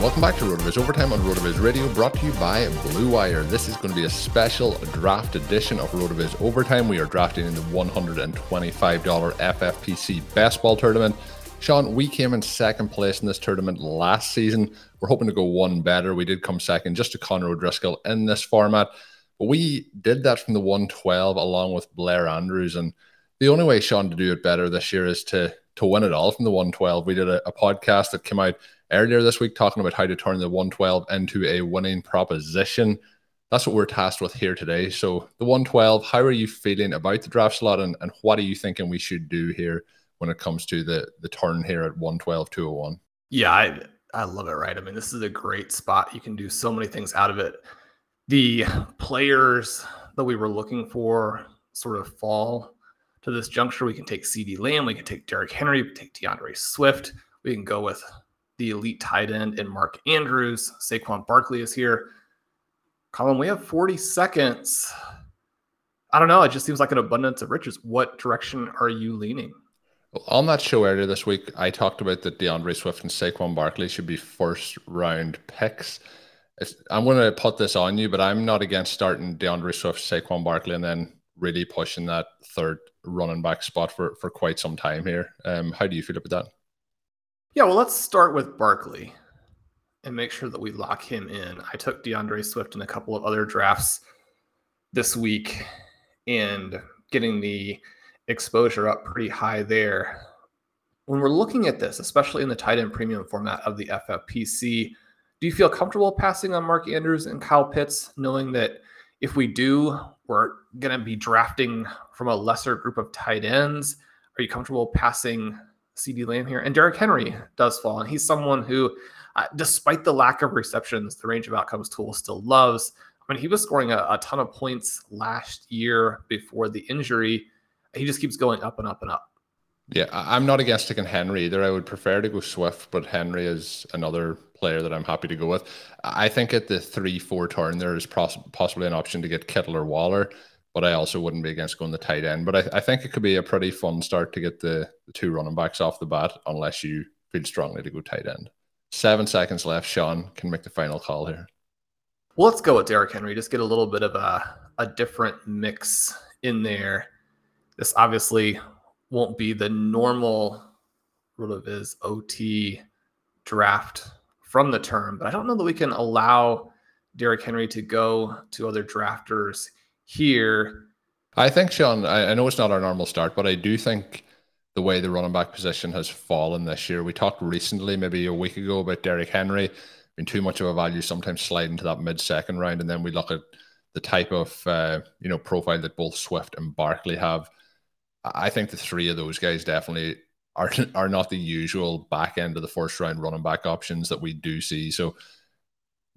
Everyone. Welcome back to RotoViz Overtime on RotoViz Radio, brought to you by Blue Wire. This is going to be a special draft edition of RotoViz Overtime. We are drafting in the $125 FFPC Best Ball Tournament. Sean, we came in second place in this tournament last season. We're hoping to go one better. We did come second just to Conor O'Driscoll in this format. But we did that from the 112 along with Blair Andrews. And the only way, Sean, to do it better this year is to to win it all from the 112. We did a, a podcast that came out earlier this week talking about how to turn the 112 into a winning proposition. That's what we're tasked with here today. So the 112, how are you feeling about the draft slot and, and what are you thinking we should do here when it comes to the the turn here at 112 201 yeah i i love it right? I mean this is a great spot. You can do so many things out of it. The players that we were looking for sort of fall to this juncture. We can take CeeDee Lamb we can take Derrick Henry we can take DeAndre Swift. We can go with the elite tight end and Mark Andrews Saquon Barkley is here Colm we have 40 seconds I don't know it just seems like an abundance of riches what direction are you leaning on that show earlier this week, I talked about that DeAndre Swift and Saquon Barkley should be first round picks. I'm going to put this on you, but I'm not against starting DeAndre Swift, Saquon Barkley, and then really pushing that third running back spot for, for quite some time here. Um, how do you feel about that? Yeah, well, let's start with Barkley and make sure that we lock him in. I took DeAndre Swift in a couple of other drafts this week and getting the exposure up pretty high there. When we're looking at this, especially in the tight end premium format of the FFPC, do you feel comfortable passing on Mark Andrews and Kyle Pitts, knowing that if we do, we're going to be drafting from a lesser group of tight ends? Are you comfortable passing CeeDee Lamb here? And Derrick Henry does fall, and he's someone who, uh, despite the lack of receptions, the range of outcomes tool still loves. I mean, he was scoring a, a ton of points last year before the injury he just keeps going up and up and up. Yeah, I'm not against taking Henry either. I would prefer to go Swift, but Henry is another player that I'm happy to go with. I think at the three four turn there is poss- possibly an option to get Kittle or Waller, but I also wouldn't be against going the tight end. But I, I think it could be a pretty fun start to get the, the two running backs off the bat, unless you feel strongly to go tight end. Seven seconds left. Sean can make the final call here. Well, let's go with Derrick Henry. Just get a little bit of a, a different mix in there. This obviously won't be the normal RotoViz OT draft from the term, but I don't know that we can allow Derrick Henry to go to other drafters here. I think, Sean, I, I know it's not our normal start, but I do think the way the running back position has fallen this year. We talked recently, maybe a week ago, about Derrick Henry being too much of a value, sometimes sliding to that mid second round, and then we look at the type of uh, you know profile that both Swift and Barkley have. I think the three of those guys definitely are are not the usual back end of the first round running back options that we do see. So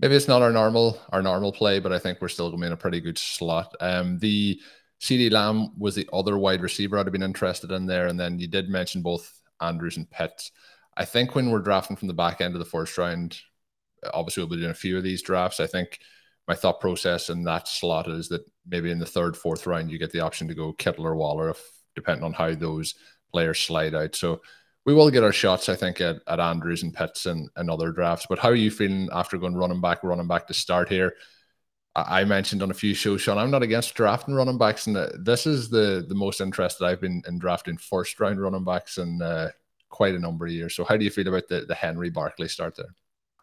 maybe it's not our normal our normal play, but I think we're still going to be in a pretty good slot. Um, the CeeDee Lamb was the other wide receiver I'd have been interested in there, and then you did mention both Andrews and Pitts. I think when we're drafting from the back end of the first round, obviously we'll be doing a few of these drafts. I think my thought process in that slot is that maybe in the third, fourth round, you get the option to go Kittle or Waller, if depending on how those players slide out. So we will get our shots, I think, at, at Andrews and Pitts and, and other drafts. But how are you feeling after going running back, running back to start here? I, I mentioned on a few shows, Sean, I'm not against drafting running backs, and uh, this is the the most interested I've been in drafting first round running backs in uh, quite a number of years. So how do you feel about the the Henry Barkley start there?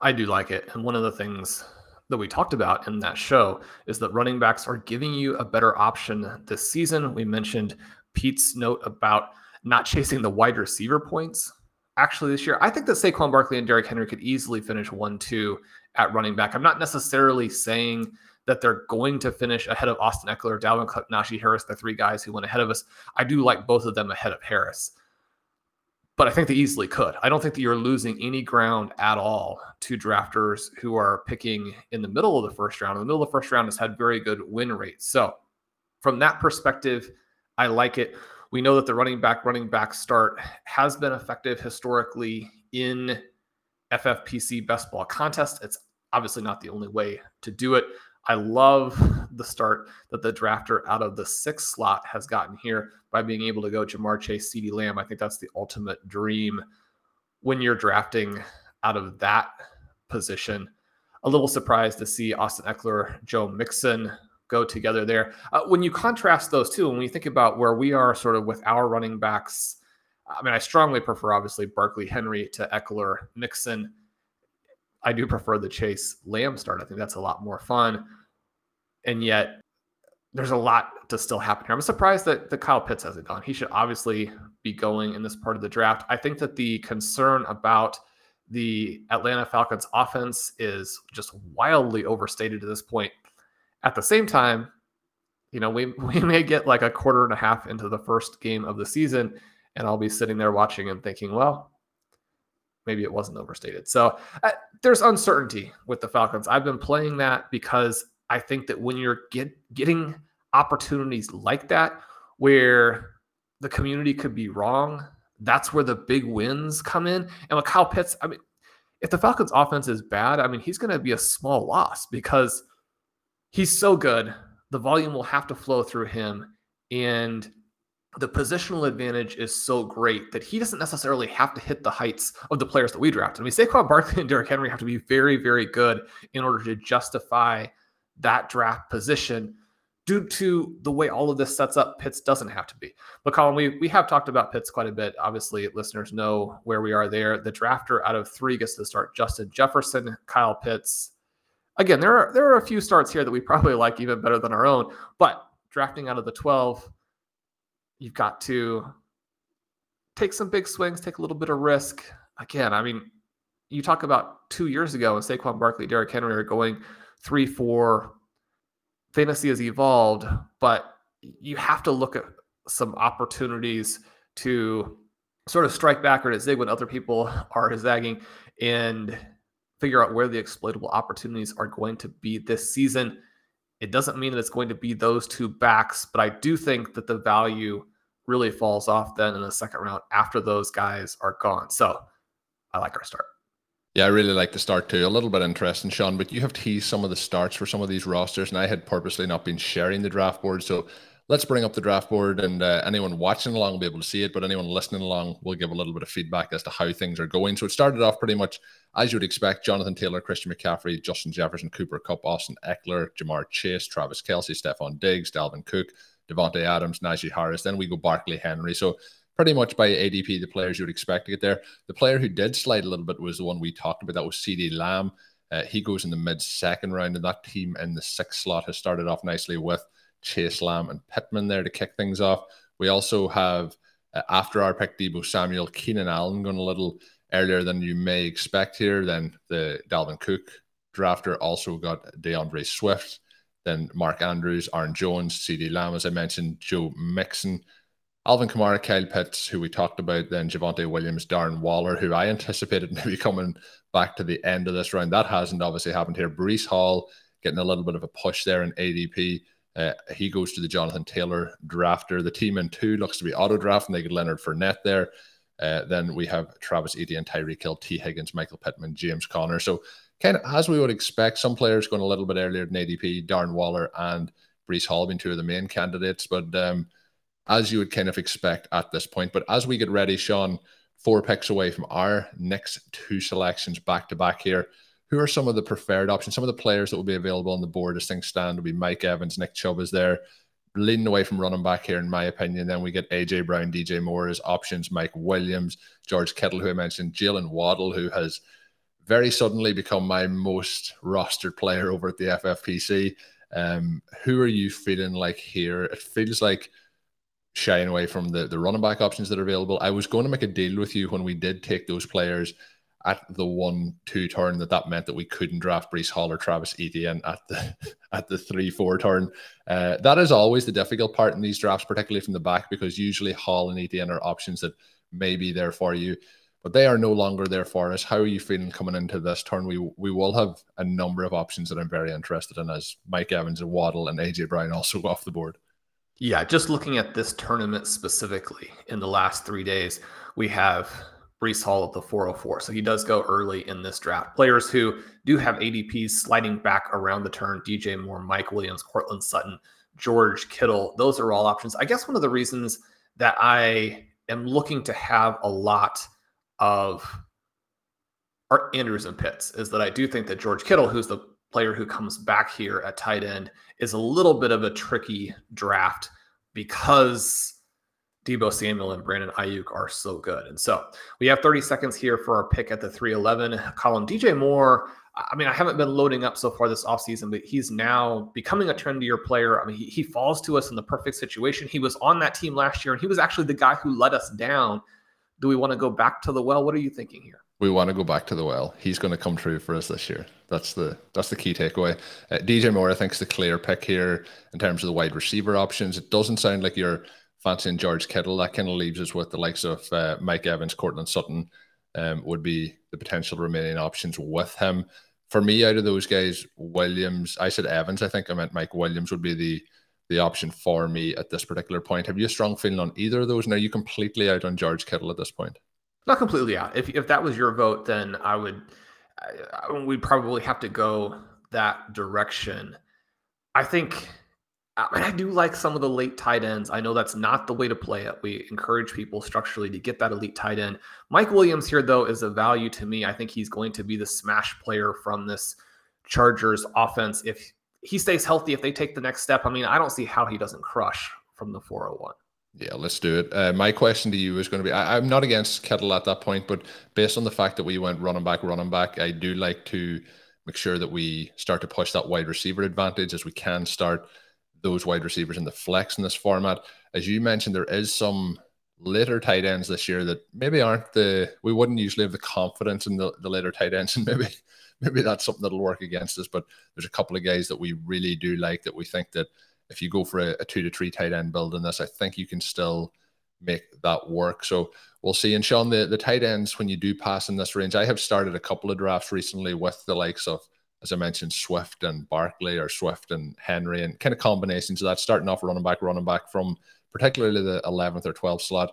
I do like it, and one of the things that we talked about in that show is that running backs are giving you a better option this season. We mentioned Pete's note about not chasing the wide receiver points actually this year. I think that Saquon Barkley and Derrick Henry could easily finish 1 2 at running back. I'm not necessarily saying that they're going to finish ahead of Austin Ekeler, Dalvin Cook, Najee Harris, the three guys who went ahead of us. I do like both of them ahead of Harris, but I think they easily could. I don't think that you're losing any ground at all to drafters who are picking in the middle of the first round. In the middle of the first round has had very good win rates. So, from that perspective, I like it. We know that the running back, running back start has been effective historically in FFPC best ball contest. It's obviously not the only way to do it. I love the start that the drafter out of the sixth slot has gotten here by being able to go Ja'Marr Chase, CeeDee Lamb. I think that's the ultimate dream when you're drafting out of that position. A little surprised to see Austin Ekeler, Joe Mixon go together there. Uh, when you contrast those two, when you think about where we are sort of with our running backs, I mean, I strongly prefer obviously Barkley Henry to Ekeler Mixon. I do prefer the Chase Lamb start. I think that's a lot more fun. And yet, there's a lot to still happen here. I'm surprised that the Kyle Pitts hasn't gone. He should obviously be going in this part of the draft. I think that the concern about the Atlanta Falcons offense is just wildly overstated at this point. At the same time, you know, we, we may get like a quarter and a half into the first game of the season, and I'll be sitting there watching and thinking, well, maybe it wasn't overstated. So uh, there's uncertainty with the Falcons. I've been playing that because I think that when you're get, getting opportunities like that, where the community could be wrong, that's where the big wins come in. And with Kyle Pitts, I mean, if the Falcons offense is bad, I mean, he's going to be a small loss because he's so good. The volume will have to flow through him. And the positional advantage is so great that he doesn't necessarily have to hit the heights of the players that we drafted. I mean, Saquon Barkley and Derrick Henry have to be very, very good in order to justify that draft position. Due to the way all of this sets up, Pitts doesn't have to be. But Colm, we we have talked about Pitts quite a bit. Obviously, listeners know where we are there. The drafter out of three gets to start Justin Jefferson, Kyle Pitts, again, there are there are a few starts here that we probably like even better than our own. But drafting out of the 12, you've got to take some big swings, take a little bit of risk. Again, I mean, you talk about two years ago and Saquon Barkley, Derrick Henry are going three, four. Fantasy has evolved, but you have to look at some opportunities to sort of strike back or to zig when other people are zagging. And figure out where the exploitable opportunities are going to be this season. It doesn't mean that it's going to be those two backs, but I do think that the value really falls off then in the second round after those guys are gone. So I like our start. Yeah, I really like the start too. A little bit interesting, Sean, but you have teased some of the starts for some of these rosters, and I had purposely not been sharing the draft board. So let's bring up the draft board and uh, anyone watching along will be able to see it but anyone listening along will give a little bit of feedback as to how things are going so it started off pretty much as you would expect jonathan taylor christian mccaffrey justin jefferson cooper kupp austin ekeler ja'marr chase travis kelce stefon diggs dalvin cook davante adams najee harris then we go barkley henry. So pretty much by adp the players you would expect to get there. The player who did slide a little bit was the one we talked about. That was CeeDee lamb. Uh, he goes in the mid second round and that team in the sixth slot has started off nicely with Chase Lamb and Pittman there to kick things off. We also have, uh, after our pick, Deebo Samuel, Keenan Allen going a little earlier than you may expect here. Then the Dalvin Cook drafter also got DeAndre Swift. Then Mark Andrews, Aaron Jones, CeeDee Lamb, as I mentioned, Joe Mixon, Alvin Kamara, Kyle Pitts, who we talked about, then Javonte Williams, Darren Waller, who I anticipated maybe coming back to the end of this round. That hasn't obviously happened here. Breece Hall getting a little bit of a push there in ADP. Uh, he goes to the Jonathan Taylor drafter. The team in two looks to be auto draft, and they get Leonard Fournette there. Uh, then we have Travis Etienne, Tyreek Hill, Tee Higgins, Michael Pittman, James Conner. So kind of as we would expect, some players going a little bit earlier than ADP, Darren Waller and Breece Hall being two of the main candidates. But um, as you would kind of expect at this point. But as we get ready, Sean, four picks away from our next two selections back to back here. Who are some of the preferred options? Some of the players that will be available on the board as things stand will be Mike Evans, Nick Chubb is there. Leading away from running back here, in my opinion. Then we get AJ Brown, DJ Moore as options, Mike Williams, George Kittle, who I mentioned, Jaylen Waddle, who has very suddenly become my most rostered player over at the FFPC. Um, who are you feeling like here? It feels like shying away from the, the running back options that are available. I was going to make a deal with you when we did take those players at the one two turn that that meant that we couldn't draft Breece Hall or Travis Etienne at the at the three four turn. Uh, that is always the difficult part in these drafts, particularly from the back, because usually Hall and Etienne are options that may be there for you, but they are no longer there for us. How are you feeling coming into this turn? We we will have a number of options that I'm very interested in, as Mike Evans and Waddle and AJ Brown also go off the board. Yeah, just looking at this tournament specifically in the last three days, we have Breece Hall at the 404. So he does go early in this draft. Players who do have ADPs sliding back around the turn DJ Moore, Mike Williams, Courtland Sutton, George Kittle. Those are all options. I guess one of the reasons that I am looking to have a lot of Art Andrews and Pitts is that I do think that George Kittle, who's the player who comes back here at tight end, is a little bit of a tricky draft because Deebo Samuel and Brandon Aiyuk are so good. And so we have 30 seconds here for our pick at the 311 Colm. DJ Moore, I mean, I haven't been loading up so far this offseason, but he's now becoming a trendier player. I mean, he, he falls to us in the perfect situation. He was on that team last year, and he was actually the guy who let us down. Do we want to go back to the well? What are you thinking here? We want to go back to the well. He's going to come true for us this year. That's the that's the key takeaway. Uh, DJ Moore, I think, is the clear pick here in terms of the wide receiver options. It doesn't sound like you're fancying George Kittle. That kind of leaves us with the likes of uh, Mike Evans, Courtland Sutton um, would be the potential remaining options with him. For me, out of those guys, Williams, I said Evans. I think I meant Mike Williams would be the the option for me at this particular point. Have you a strong feeling on either of those? Now you completely out on George Kittle at this point. Not completely out. If if that was your vote, then I would. I, we'd probably have to go that direction. I think I, I do like some of the late tight ends. I know that's not the way to play it. We encourage people structurally to get that elite tight end. Mike Williams here, though, is a value to me. I think he's going to be the smash player from this Chargers offense if he stays healthy. If they take the next step, I mean, I don't see how he doesn't crush from the 401. Yeah, let's do it. Uh, my question to you is going to be I, am not against Kittle at that point, but based on the fact that we went running back, running back, I do like to make sure that we start to push that wide receiver advantage as we can start those wide receivers in the flex in this format. As you mentioned, there is some later tight ends this year that maybe aren't the we wouldn't usually have the confidence in the, the later tight ends, and maybe maybe that's something that'll work against us. But there's a couple of guys that we really do like that we think that if you go for a, a two to three tight end build in this, I think you can still make that work. So we'll see. And sean the, the tight ends, when you do pass in this range, I have started a couple of drafts recently with the likes of as I mentioned, Swift and Barkley or Swift and Henry and kind of combinations of that, starting off running back, running back from particularly the 11th or 12th slot.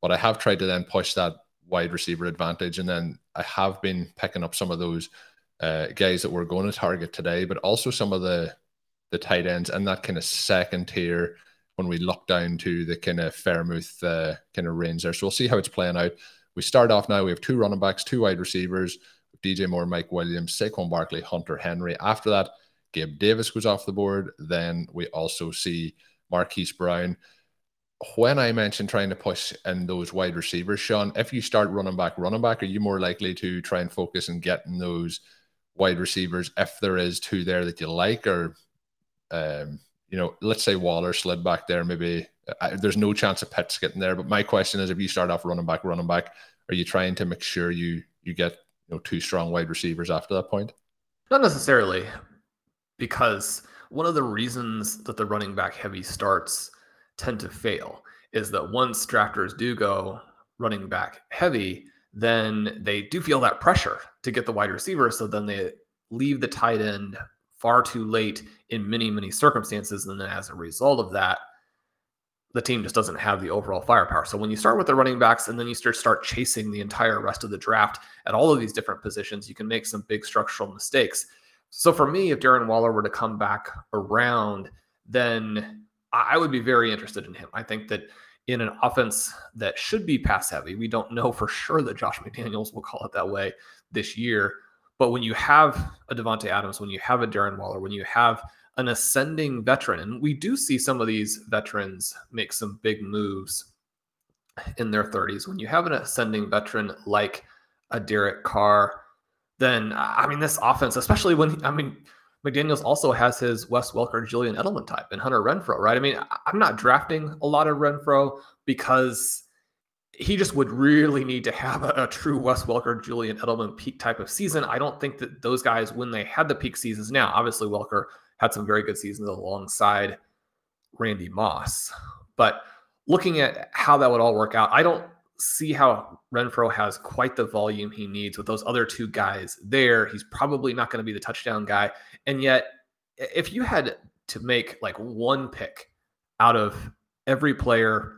But I have tried to then push that wide receiver advantage. And then I have been picking up some of those uh, guys that we're going to target today, but also some of the the tight ends and that kind of second tier when we look down to the kind of Freiermuth uh, kind of range there. So we'll see how it's playing out. We start off now. We have two running backs, two wide receivers. DJ Moore, Mike Williams, Saquon Barkley, Hunter Henry. After that, Gabe Davis goes off the board. Then we also see Marquise Brown. When I mentioned trying to push in those wide receivers, Sean, if you start running back, running back, are you more likely to try and focus on getting those wide receivers if there is two there that you like, or um, you know, let's say Waller slid back there, maybe uh, there's no chance of Pitts getting there. But my question is, if you start off running back, running back, are you trying to make sure you you get know two strong wide receivers after that point? Not necessarily, because one of the reasons that the running back heavy starts tend to fail is that once drafters do go running back heavy, then they do feel that pressure to get the wide receiver. So then they leave the tight end far too late in many, many circumstances. And then as a result of that, the team just doesn't have the overall firepower. So when you start with the running backs and then you start start chasing the entire rest of the draft at all of these different positions, you can make some big structural mistakes. So for me, if Darren Waller were to come back around, then I would be very interested in him. I think that in an offense that should be pass heavy, we don't know for sure that Josh McDaniels will call it that way this year. But when you have a Davante Adams, when you have a Darren Waller, when you have an ascending veteran, and we do see some of these veterans make some big moves in their 30s. When you have an ascending veteran like a Derek Carr, then I mean, this offense, especially when I mean, McDaniels also has his Wes Welker, Julian Edelman type, and Hunter Renfrow, right? I mean, I'm not drafting a lot of Renfrow because he just would really need to have a, a, true Wes Welker, Julian Edelman peak type of season. I don't think that those guys, when they had the peak seasons, now obviously Welker had some very good seasons alongside Randy Moss, but looking at how that would all work out, I don't see how Renfrow has quite the volume he needs with those other two guys there. He's probably not going to be the touchdown guy. And yet, if you had to make like one pick out of every player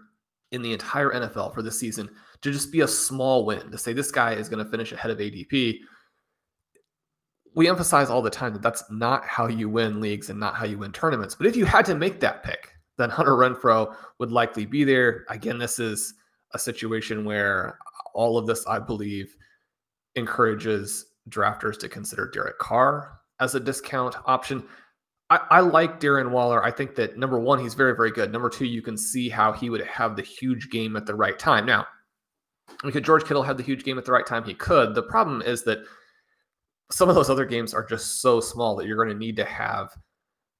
in the entire NFL for this season to just be a small win, to say this guy is going to finish ahead of ADP, we emphasize all the time that that's not how you win leagues and not how you win tournaments. But if you had to make that pick, then Hunter Renfrow would likely be there. Again, this is a situation where all of this, I believe, encourages drafters to consider Derek Carr as a discount option. I, I, like Darren Waller. I think that number one, he's very, very good. Number two, you can see how he would have the huge game at the right time. Now, could George Kittle have the huge game at the right time? He could. The problem is that some of those other games are just so small that you're going to need to have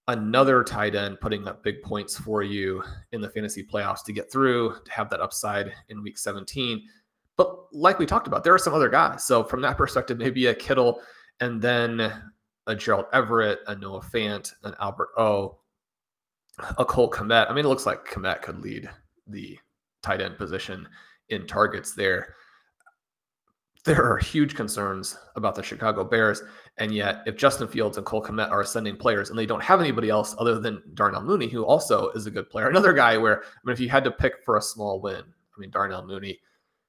another tight end putting up big points for you in the fantasy playoffs to get through, to have that upside in week 17. But like we talked about, there are some other guys. So from that perspective, maybe a Kittle and then a Gerald Everett, a Noah Fant, an Albert O, a Cole Kmet. I mean, it looks like Kmet could lead the tight end position in targets there there are huge concerns about the Chicago Bears. And yet, if Justin Fields and Cole Kmet are ascending players and they don't have anybody else other than Darnell Mooney, who also is a good player, another guy where, I mean, if you had to pick for a small win, I mean, Darnell Mooney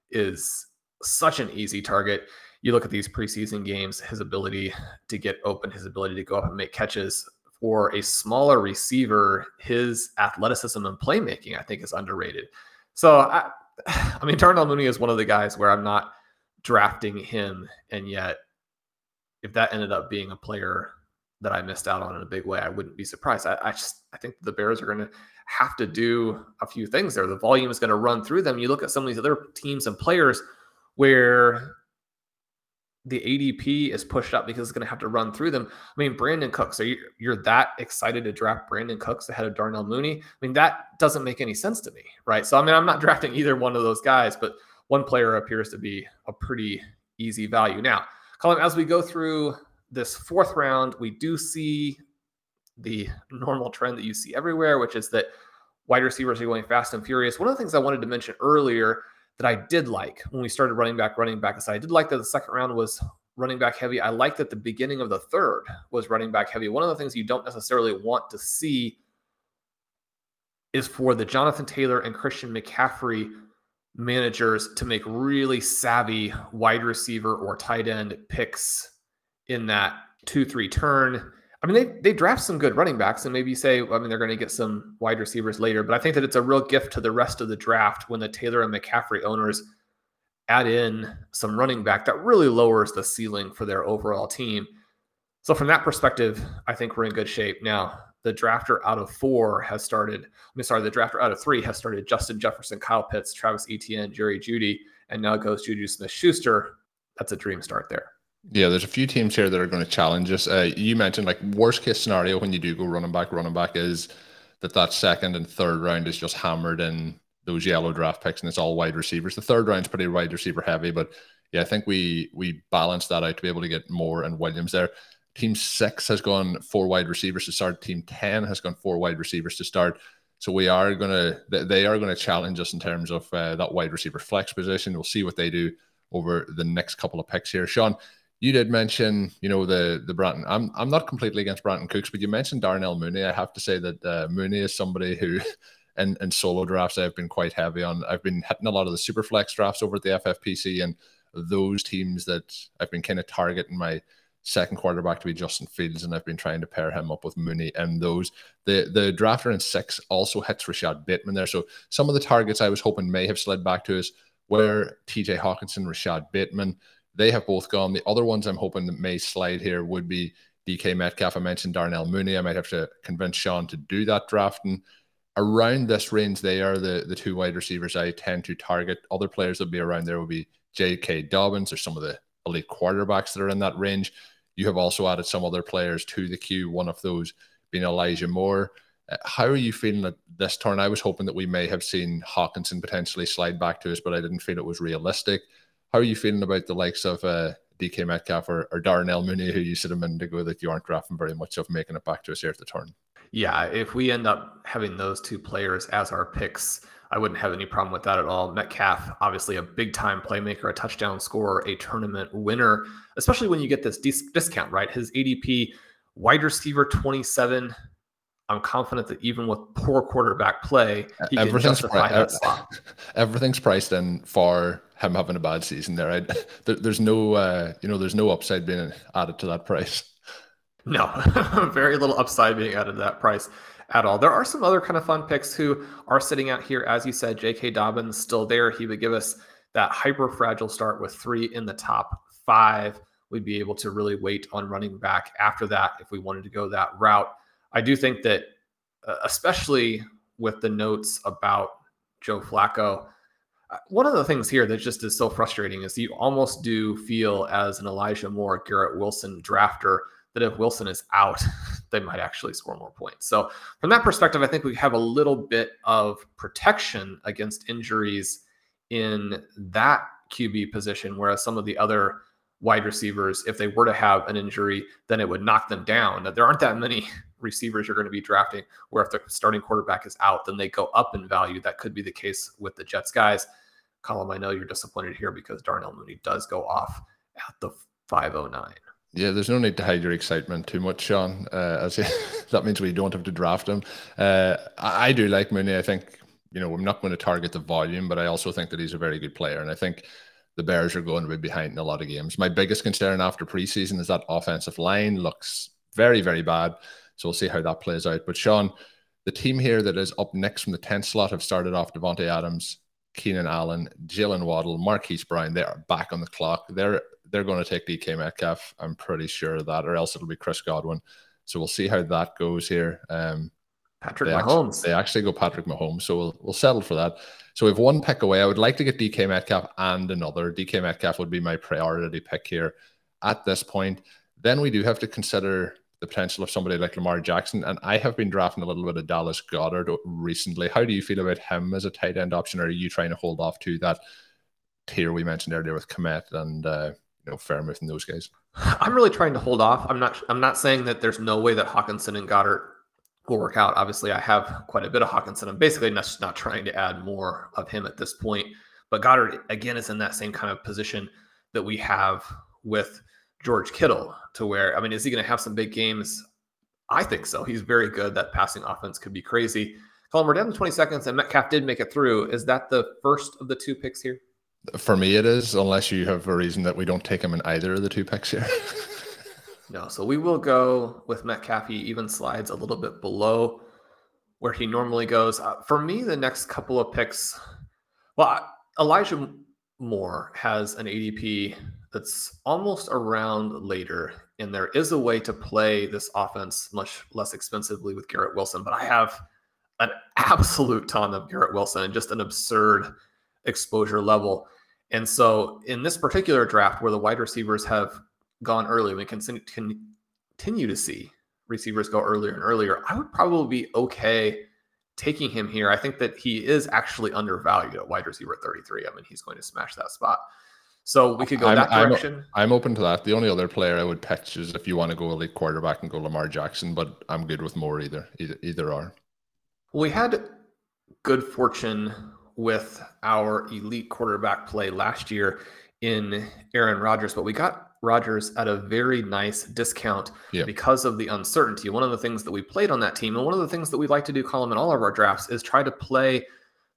is such an easy target. You look at these preseason games, his ability to get open, his ability to go up and make catches for a smaller receiver, his athleticism and playmaking, I think, is underrated. So, I, I mean, Darnell Mooney is one of the guys where I'm not drafting him. And yet, if that ended up being a player that I missed out on in a big way, I wouldn't be surprised. I, I just I think the Bears are going to have to do a few things there. The volume is going to run through them. You look at some of these other teams and players where the ADP is pushed up because it's going to have to run through them. I mean, Brandin Cooks, are you you're that excited to draft Brandin Cooks ahead of Darnell Mooney? I mean, that doesn't make any sense to me, right? So I mean, I'm not drafting either one of those guys, but one player appears to be a pretty easy value. Now, Colm, as we go through this fourth round, we do see the normal trend that you see everywhere, which is that wide receivers are going fast and furious. One of the things I wanted to mention earlier that I did like when we started running back, running back aside, I did like that the second round was running back heavy. I like that the beginning of the third was running back heavy. One of the things you don't necessarily want to see is for the Jonathan Taylor and Christian McCaffrey managers to make really savvy wide receiver or tight end picks in that two three turn. I mean, they they draft some good running backs, and maybe say, I mean, they're going to get some wide receivers later. But I think that it's a real gift to the rest of the draft when the Taylor and McCaffrey owners add in some running back that really lowers the ceiling for their overall team. So from that perspective, I think we're in good shape. Now, the drafter out of four has started. I mean, sorry, the drafter out of three has started Justin Jefferson, Kyle Pitts, Travis Etienne, Jerry Jeudy, and now goes Juju Smith Schuster. That's a dream start there. Yeah, there's a few teams here that are going to challenge us. Uh, you mentioned like worst case scenario when you do go running back, running back is that that second and third round is just hammered in those yellow draft picks and it's all wide receivers. The third round's pretty wide receiver heavy, but yeah, I think we we balance that out to be able to get Moore and Williams there. Team six has gone four wide receivers to start. Team 10 has gone four wide receivers to start. So we are going to, they are going to challenge us in terms of uh, that wide receiver flex position. We'll see what they do over the next couple of picks here. Sean, you did mention, you know, the the Brandin. I'm I'm not completely against Brandin Cooks, but you mentioned Darnell Mooney. I have to say that uh, Mooney is somebody who and and solo drafts I've been quite heavy on. I've been hitting a lot of the super flex drafts over at the FFPC, and those teams that I've been kind of targeting my second quarterback to be Justin Fields, and I've been trying to pair him up with Mooney and those. The the drafter in six also hits Rashod Bateman there. So some of the targets I was hoping may have slid back to us where TJ Hockenson, Rashod Bateman, they have both gone. The other ones I'm hoping that may slide here would be DK Metcalf. I mentioned Darnell Mooney. I might have to convince Sean to do that drafting. Around this range, they are the, the two wide receivers I tend to target. Other players that will be around there will be J.K. Dobbins or some of the elite quarterbacks that are in that range. You have also added some other players to the queue, one of those being Elijah Moore. Uh, how are you feeling at this turn? I was hoping that we may have seen Hockenson potentially slide back to us, but I didn't feel it was realistic. How are you feeling about the likes of uh, DK Metcalf or, or Darnell Mooney, who you said a minute ago that you aren't drafting very much of making it back to us here at the turn? Yeah, if we end up having those two players as our picks, I wouldn't have any problem with that at all. Metcalf, obviously a big time playmaker, a touchdown scorer, a tournament winner, especially when you get this dis- discount, right? His ADP wide receiver 27 I'm confident that even with poor quarterback play, he everything's can justify pri- that slot. Everything's priced in for him having a bad season there. Right? There, there's no, uh, you know, there's no upside being added to that price. No, very little upside being added to that price at all. There are some other kind of fun picks who are sitting out here. As you said, J.K. Dobbins still there. He would give us that hyper fragile start with three in the top five. We'd be able to really wait on running back after that if we wanted to go that route. I do think that, uh, especially with the notes about Joe Flacco, uh, one of the things here that just is so frustrating is you almost do feel as an Elijah Moore, Garrett Wilson drafter that if Wilson is out, they might actually score more points. So, from that perspective, I think we have a little bit of protection against injuries in that QB position, whereas some of the other wide receivers, if they were to have an injury, then it would knock them down. Now, there aren't that many receivers you're going to be drafting where if the starting quarterback is out, then they go up in value. That could be the case with the Jets guys. Colm, I know you're disappointed here because Darnell Mooney does go off at the 509. Yeah, there's no need to hide your excitement too much, Sean. Uh, as that means we don't have to draft him. Uh, I, I do like Mooney. I think you know I'm not going to target the volume, but I also think that he's a very good player, and I think the Bears are going to be behind in a lot of games. My biggest concern after preseason is that offensive line looks very, very bad. So we'll see how that plays out. But Sean, the team here that is up next from the 10th slot have started off Davante Adams, Keenan Allen, Jaylen Waddle, Marquise Brown. They are back on the clock. They're they're going to take DK Metcalf. I'm pretty sure of that, or else it'll be Chris Godwin. So we'll see how that goes here. Um, Patrick they Mahomes. Actually, they actually go Patrick Mahomes. So we'll we'll settle for that. So we have one pick away. I would like to get DK Metcalf and another. DK Metcalf would be my priority pick here at this point. Then we do have to consider the potential of somebody like Lamar Jackson. And I have been drafting a little bit of Dallas Goedert recently. How do you feel about him as a tight end option? Or are you trying to hold off to that tier we mentioned earlier with Kmet and uh, know Freiermuth and those guys? I'm really trying to hold off. I'm not. I'm not saying that there's no way that Hockenson and Goedert will work out. Obviously, I have quite a bit of Hockenson. I'm basically not, not trying to add more of him at this point. But Goedert again is in that same kind of position that we have with George Kittle to where, I mean, is he going to have some big games? I think so. He's very good. That passing offense could be crazy. Colm, we're down to 20 seconds, and Metcalf did make it through. Is that the first of the two picks here? For me, it is, unless you have a reason that we don't take him in either of the two picks here. no, so we will go with Metcalf. He even slides a little bit below where he normally goes. Uh, for me, the next couple of picks, well, Elijah Moore has an ADP that's almost around later. And there is a way to play this offense much less expensively with Garrett Wilson. But I have an absolute ton of Garrett Wilson and just an absurd exposure level. And so in this particular draft where the wide receivers have gone early, we can continue to see receivers go earlier and earlier. I would probably be okay taking him here. I think that he is actually undervalued at wide receiver 33. I mean, he's going to smash that spot. So we could go I'm, that direction. I'm, I'm, open to that. The only other player I would pitch is if you want to go elite quarterback and go Lamar Jackson, but I'm good with more either. Either, either are. We had good fortune with our elite quarterback play last year in Aaron Rodgers, but we got Rodgers at a very nice discount Yeah. because of the uncertainty. One of the things that we played on that team, and one of the things that we like to do, Colm in all of our drafts, is try to play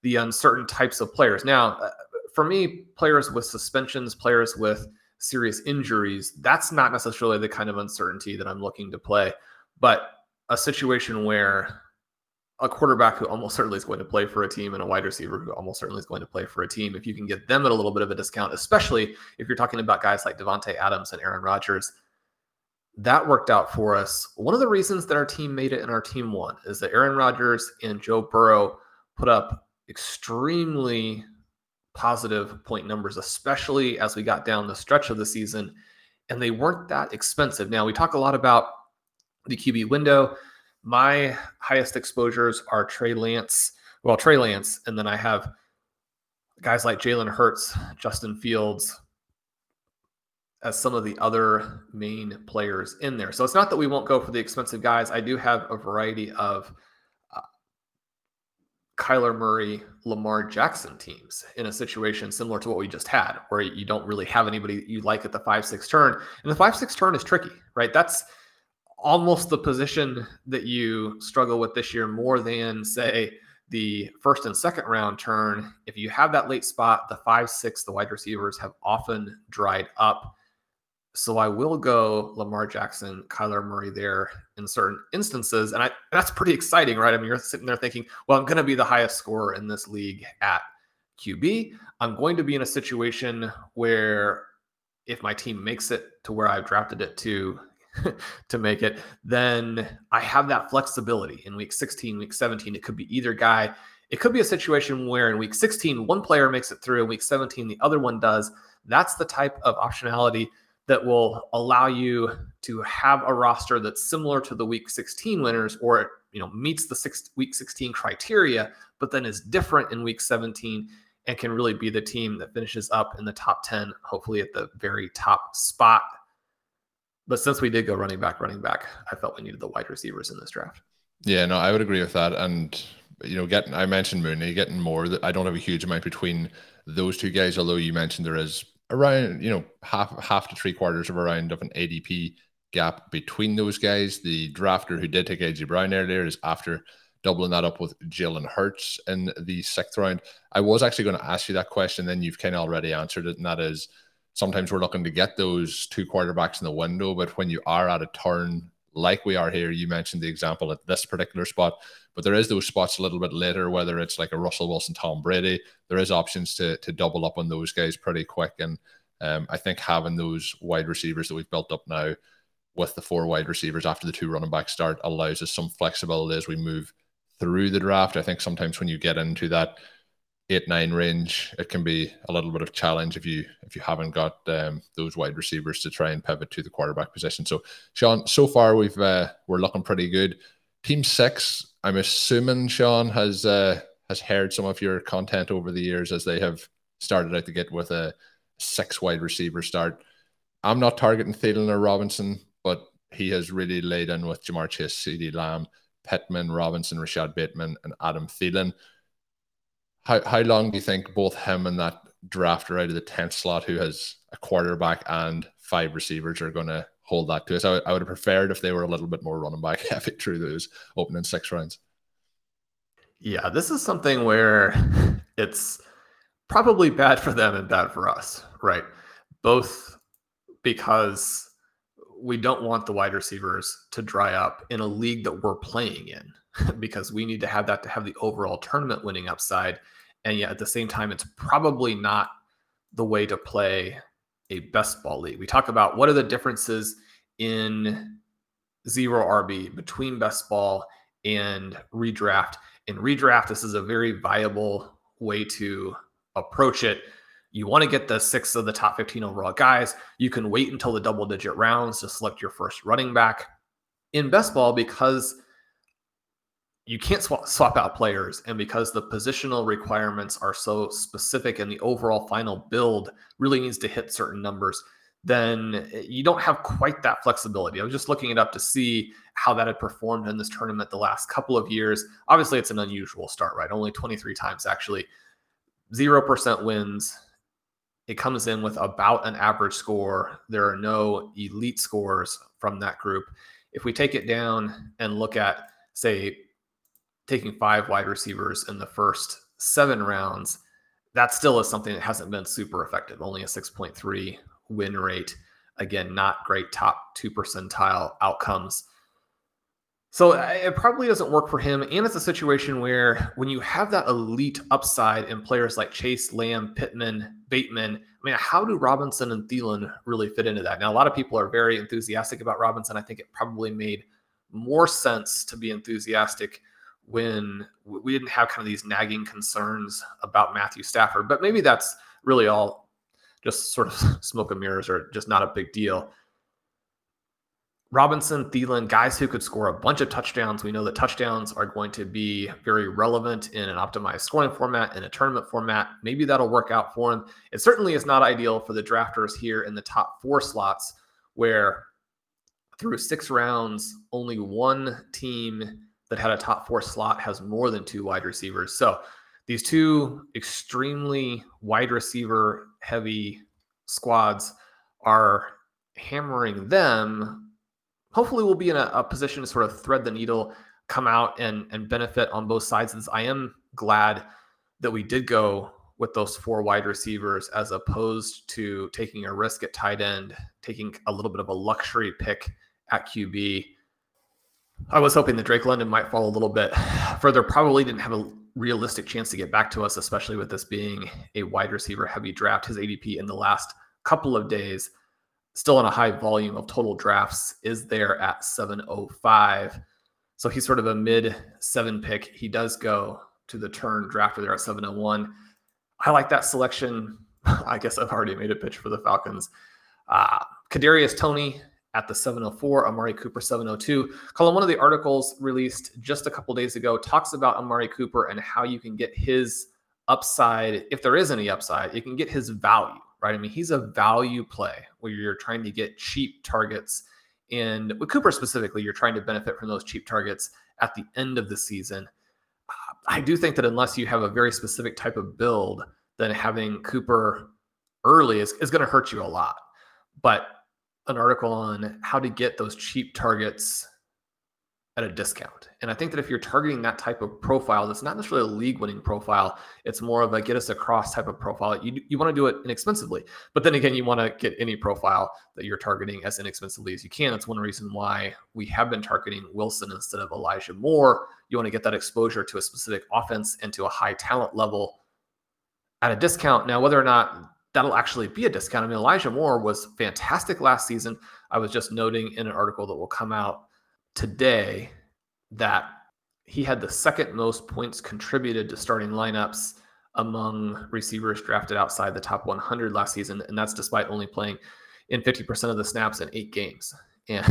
the uncertain types of players. Now, uh, for me, players with suspensions, players with serious injuries, that's not necessarily the kind of uncertainty that I'm looking to play. But a situation where a quarterback who almost certainly is going to play for a team and a wide receiver who almost certainly is going to play for a team, if you can get them at a little bit of a discount, especially if you're talking about guys like Davante Adams and Aaron Rodgers, that worked out for us. One of the reasons that our team made it and our team won is that Aaron Rodgers and Joe Burrow put up extremely positive point numbers, especially as we got down the stretch of the season, and they weren't that expensive. Now, we talk a lot about the QB window. My highest exposures are Trey Lance, well, Trey Lance, and then I have guys like Jalen Hurts, Justin Fields, as some of the other main players in there. So it's not that we won't go for the expensive guys. I do have a variety of uh, Kyler Murray, Lamar Jackson teams in a situation similar to what we just had, where you don't really have anybody you like at the five six turn, and the five six turn is tricky, right? That's almost the position that you struggle with this year more than say the first and second round turn. If you have that late spot, the five six, the wide receivers have often dried up. So I will go Lamar Jackson, Kyler Murray there in certain instances. And I that's pretty exciting, right? I mean, you're sitting there thinking, well, I'm going to be the highest scorer in this league at QB. I'm going to be in a situation where if my team makes it to where I've drafted it to to make it, then I have that flexibility in week 16, week 17. It could be either guy. It could be a situation where in week 16, one player makes it through, in week 17, the other one does. That's the type of optionality that will allow you to have a roster that's similar to the week 16 winners or it you know meets the six, week 16 criteria but then is different in week 17 and can really be the team that finishes up in the top 10 hopefully at the very top spot but since we did go running back running back i felt we needed the wide receivers in this draft Yeah, no, I would agree with that. And you know, getting I mentioned Mooney getting Moore. That I don't have a huge amount between those two guys. Although you mentioned there is around you know half half to three quarters of a round of an ADP gap between those guys. The drafter who did take AJ Brown earlier is after doubling that up with Jalen Hurts in the sixth round. I was actually going to ask you that question, then you've kind of already answered it, and that is sometimes we're looking to get those two quarterbacks in the window, but when you are at a turn like we are here, you mentioned the example at this particular spot, but there is those spots a little bit later, whether it's like a Russell Wilson, Tom Brady, there is options to to double up on those guys pretty quick. And um, I think having those wide receivers that we've built up now with the four wide receivers after the two running back start allows us some flexibility as we move through the draft. I think sometimes when you get into that eight nine range, it can be a little bit of challenge if you if you haven't got um, those wide receivers to try and pivot to the quarterback position. So, Sean, so far we've uh, we're looking pretty good. Team six, I'm assuming Sean has uh, has heard some of your content over the years as they have started out to get with a six wide receiver start. I'm not targeting Thielen or Robinson, but he has really laid in with Ja'Marr Chase, CeeDee Lamb, Pittman, Robinson, Rashod Bateman, and Adam Thielen. How, how long do you think both him and that drafter out of the 10th slot who has a quarterback and five receivers are going to hold that to us? I, I would have preferred if they were a little bit more running back heavy through those opening six rounds. Yeah, this is something where it's probably bad for them and bad for us, right? Both because we don't want the wide receivers to dry up in a league that we're playing in because we need to have that to have the overall tournament winning upside. And yet at the same time, it's probably not the way to play a best ball league. We talk about what are the differences in zero RB between best ball and redraft. In redraft, this is a very viable way to approach it. You want to get the six of the top 15 overall guys. You can wait until the double digit rounds to select your first running back. In best ball, because you can't swap, swap out players, and because the positional requirements are so specific and the overall final build really needs to hit certain numbers, then eh, you don't have quite that flexibility. I was just looking it up to see how that had performed in this tournament the last couple of years. Obviously, it's an unusual start, right? Only 23 times actually. 0% wins, it comes in with about an average score. There are no elite scores from that group. If we take it down and look at, say, taking five wide receivers in the first seven rounds, that still is something that hasn't been super effective. Only a 6.3 win rate. Again, not great top two percentile outcomes. So it probably doesn't work for him. And it's a situation where when you have that elite upside in players like Chase, Lamb, Pittman, Bateman, I mean, how do Robinson and Thielen really fit into that? Now, a lot of people are very enthusiastic about Robinson. I think it probably made more sense to be enthusiastic when we didn't have kind of these nagging concerns about Matthew Stafford. But maybe that's really all just sort of smoke and mirrors or just not a big deal. Robinson, Thielen, guys who could score a bunch of touchdowns. We know that touchdowns are going to be very relevant in an optimized scoring format, in a tournament format. Maybe that'll work out for him. It certainly is not ideal for the drafters here in the top four slots, where through six rounds, only one team that had a top four slot has more than two wide receivers. So these two extremely wide receiver heavy squads are hammering them hopefully we'll be in a, a, position to sort of thread the needle, come out and and benefit on both sides. And I am glad that we did go with those four wide receivers as opposed to taking a risk at tight end, taking a little bit of a luxury pick at QB. I was hoping that Drake London might fall a little bit further. Probably didn't have a realistic chance to get back to us, especially with this being a wide receiver heavy draft. His ADP in the last couple of days still on a high volume of total drafts, is there at 705. So he's sort of a mid seven pick. He does go to the turn drafter there at 701. I like that selection. I guess I've already made a pitch for the Falcons. Uh, Kadarius Toney at the 704, Amari Cooper 702. Colm, one of the articles released just a couple days ago talks about Amari Cooper and how you can get his upside, if there is any upside, you can get his value right? I mean, he's a value play where you're trying to get cheap targets. And with Cooper specifically, you're trying to benefit from those cheap targets at the end of the season. I do think that unless you have a very specific type of build, then having Cooper early is, is going to hurt you a lot. But an article on how to get those cheap targets at a discount. And I think that if you're targeting that type of profile, that's not necessarily a league winning profile, it's more of a get us across type of profile. You, you want to do it inexpensively. But then again, you want to get any profile that you're targeting as inexpensively as you can. That's one reason why we have been targeting Wilson instead of Elijah Moore. You want to get that exposure to a specific offense and to a high talent level at a discount. Now, whether or not that'll actually be a discount, I mean, Elijah Moore was fantastic last season. I was just noting in an article that will come out today that he had the second most points contributed to starting lineups among receivers drafted outside the top 100 last season. And that's despite only playing in 50% of the snaps in eight games. And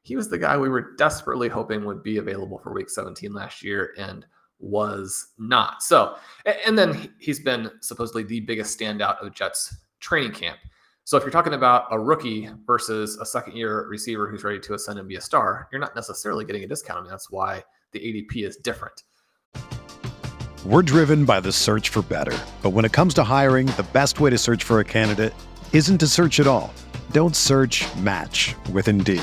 he was the guy we were desperately hoping would be available for week 17 last year and was not. So, and then hmm. he's been supposedly the biggest standout of Jets training camp. So if you're talking about a rookie versus a second year receiver who's ready to ascend and be a star, you're not necessarily getting a discount. I mean, that's why the ADP is different. We're driven by the search for better. But when it comes to hiring, the best way to search for a candidate isn't to search at all. Don't search match with Indeed.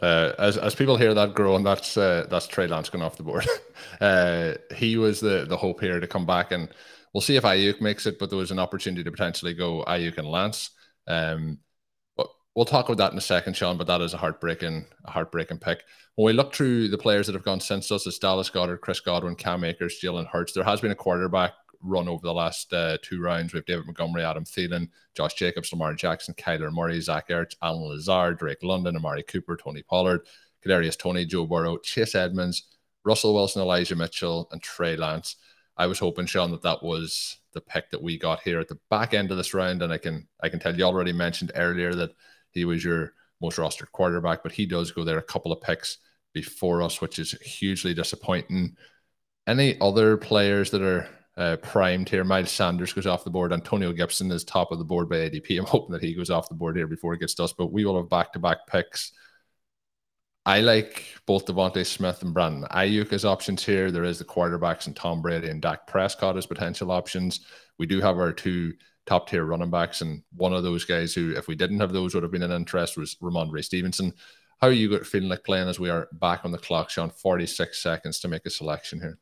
Uh, as as people hear that growing, that's uh, that's Trey Lance going off the board. uh, he was the the hope here to come back, and we'll see if Aiyuk makes it. But there was an opportunity to potentially go Aiyuk and Lance. Um, but we'll talk about that in a second, Sean. But that is a heartbreaking a heartbreaking pick. When we look through the players that have gone since us, it's Dallas Goedert, Chris Godwin, Cam Akers, Jalen Hurts. There has been a quarterback run over the last uh, two rounds. We have David Montgomery, Adam Thielen, Josh Jacobs, Lamar Jackson, Kyler Murray, Zach Ertz, Allen Lazard, Drake London, Amari Cooper, Tony Pollard, Kadarius Toney, Joe Burrow, Chase Edmonds, Russell Wilson, Elijah Mitchell, and Trey Lance. I was hoping, Sean, that that was the pick that we got here at the back end of this round, and I can I can tell you already mentioned earlier that he was your most rostered quarterback, but he does go there a couple of picks before us, which is hugely disappointing. Any other players that are uh, primed here. Miles Sanders goes off the board. Antonio Gibson is top of the board by ADP. I'm hoping that he goes off the board here before it gets us, but we will have back to back picks. I like both DeVonta Smith and Brandon Aiyuk as options here. There is the quarterbacks and Tom Brady and Dak Prescott as potential options. We do have our two top tier running backs, and one of those guys who, if we didn't have those, would have been an interest was Rhamondre Stevenson. How are you feeling like playing as we are back on the clock, Sean? 46 seconds to make a selection here.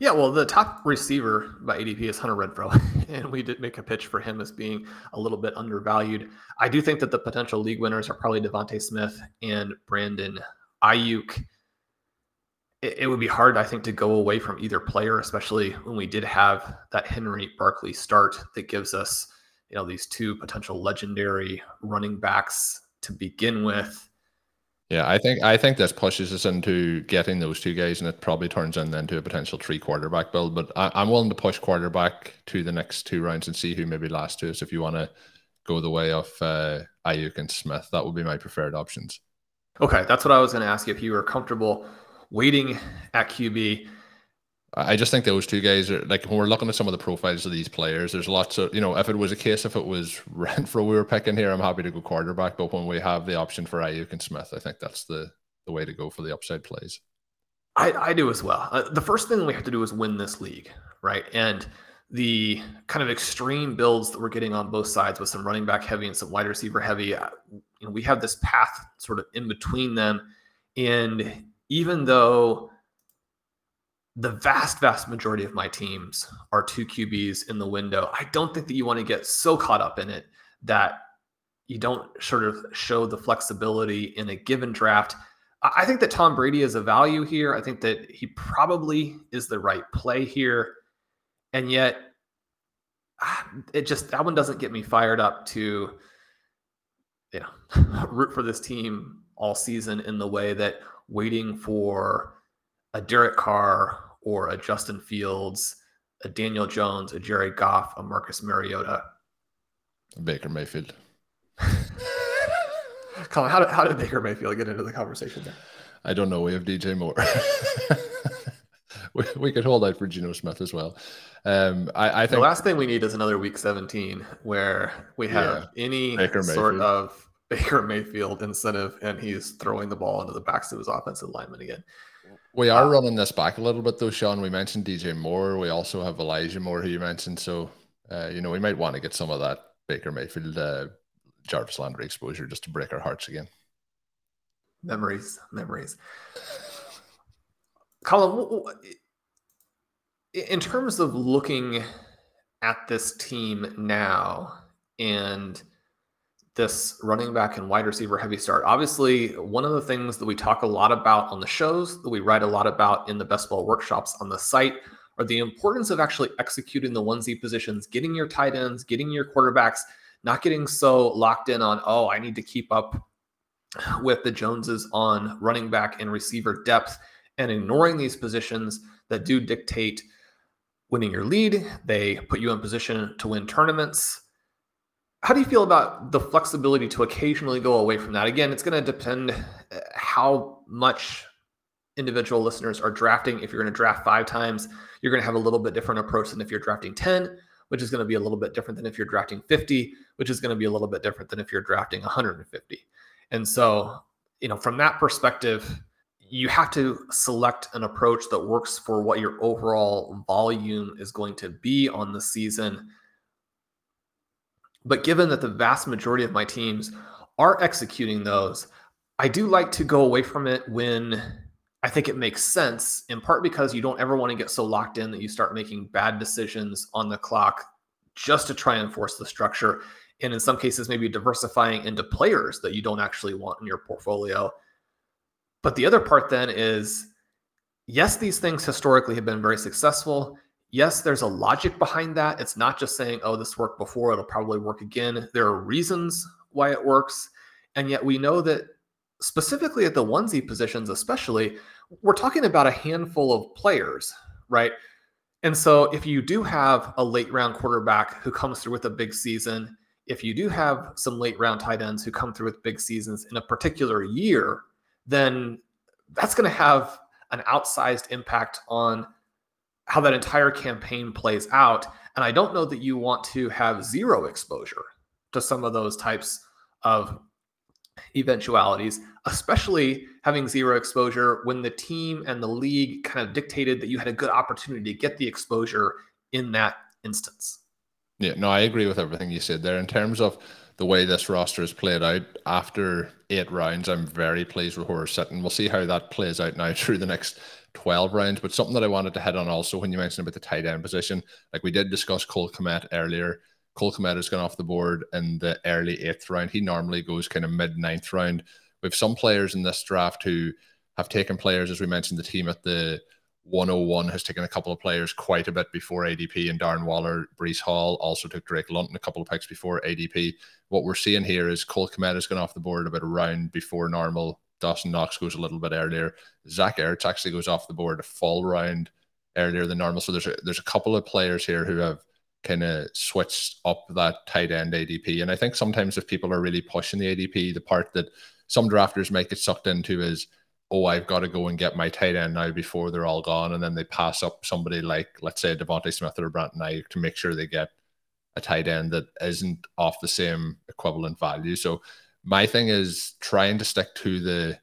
Yeah, well, the top receiver by ADP is Hunter Renfrow, and we did make a pitch for him as being a little bit undervalued. I do think that the potential league winners are probably DeVonta Smith and Brandon Aiyuk. It, it, would be hard, I think, to go away from either player, especially when we did have that Henry Barkley start that gives us, you know, these two potential legendary running backs to begin with. Yeah, I think I think this pushes us into getting those two guys, and it probably turns in then to a potential three quarterback build. But I, am willing to push quarterback to the next two rounds and see who maybe last to us. If you want to go the way of uh, Aiyuk and Smith, that would be my preferred options. Okay, that's what I was going to ask you. If you were comfortable waiting at QB, I just think those two guys are like when we're looking at some of the profiles of these players, there's lots of you know, if it was a case if it was Renfrow we were picking here, I'm happy to go quarterback. But when we have the option for Aiyuk and Smith, I think that's the the way to go for the upside plays. I, I do as well. Uh, the first thing we have to do is win this league, right? And the kind of extreme builds that we're getting on both sides with some running back heavy and some wide receiver heavy, uh, you know, we have this path sort of in between them. And even though the vast, vast majority of my teams are two QBs in the window. I don't think that you want to get so caught up in it that you don't sort of show the flexibility in a given draft. I think that Tom Brady is a value here. I think that he probably is the right play here. And yet, ah, it just, that one doesn't get me fired up to, you know, root for this team all season in the way that waiting for a Derek Carr or a Justin Fields, a Daniel Jones, a Jared Goff, a Marcus Mariota, Baker Mayfield. Colm, how did, how did Baker Mayfield get into the conversation there? I don't know. We have DJ Moore. we, we could hold out for Geno Smith as well. Um, I, I think the last thing we need is another Week 17 where we have yeah, any Baker sort of Baker Mayfield incentive and he's throwing the ball into the backs of his offensive lineman again. We are uh, running this back a little bit though, Sean. We mentioned DJ Moore. We also have Elijah Moore, who you mentioned. So, uh, you know, we might want to get some of that Baker Mayfield, uh, Jarvis Landry exposure just to break our hearts again. Memories, memories. Colm, in terms of looking at this team now and this running back and wide receiver heavy start. Obviously, one of the things that we talk a lot about on the shows, that we write a lot about in the best ball workshops on the site, are the importance of actually executing the onesie positions, getting your tight ends, getting your quarterbacks, not getting so locked in on, oh, I need to keep up with the Joneses on running back and receiver depth and ignoring these positions that do dictate winning your lead. They put you in position to win tournaments. How do you feel about the flexibility to occasionally go away from that? Again, it's going to depend uh, how much individual listeners are drafting. If you're going to draft five times, you're going to have a little bit different approach than if you're drafting 10, which is going to be a little bit different than if you're drafting 50, which is going to be a little bit different than if you're drafting 150. And so, you know, from that perspective, you have to select an approach that works for what your overall volume is going to be on the season. But given that the vast majority of my teams are executing those, I do like to go away from it when I think it makes sense, in part because you don't ever want to get so locked in that you start making bad decisions on the clock just to try and force the structure. And in some cases, maybe diversifying into players that you don't actually want in your portfolio. But the other part then is yes, these things historically have been very successful. Yes, there's a logic behind that. It's not just saying, oh, this worked before, it'll probably work again. There are reasons why it works. And yet we know that specifically at the onesie positions, especially, we're talking about a handful of players, right? And so if you do have a late round quarterback who comes through with a big season, if you do have some late round tight ends who come through with big seasons in a particular year, then that's going to have an outsized impact on how that entire campaign plays out. And I don't know that you want to have zero exposure to some of those types of eventualities, especially having zero exposure when the team and the league kind of dictated that you had a good opportunity to get the exposure in that instance. Yeah, no, I agree with everything you said there. In terms of the way this roster is played out after eight rounds, I'm very pleased with where we're sitting. We'll see how that plays out now through the next 12 rounds. But something that I wanted to hit on also when you mentioned about the tight end position, like we did discuss Cole Kmet earlier. Cole Kmet has gone off the board in the early eighth round. He normally goes kind of mid ninth round. We have some players in this draft who have taken players, as we mentioned, the team at the 101 has taken a couple of players quite a bit before ADP, and Darren Waller, Breece Hall also took Drake London a couple of picks before ADP. What we're seeing here is Cole Kmet has gone off the board about a round before normal. Dawson Knox goes a little bit earlier. Zach Ertz actually goes off the board a full round earlier than normal. So there's a, there's a couple of players here who have kind of switched up that tight end ADP. And I think sometimes if people are really pushing the ADP, the part that some drafters might get sucked into is – oh, I've got to go and get my tight end now before they're all gone. And then they pass up somebody like, let's say, DeVonta Smith or Brandon Aiyuk to make sure they get a tight end that isn't off the same equivalent value. So my thing is trying to stick to the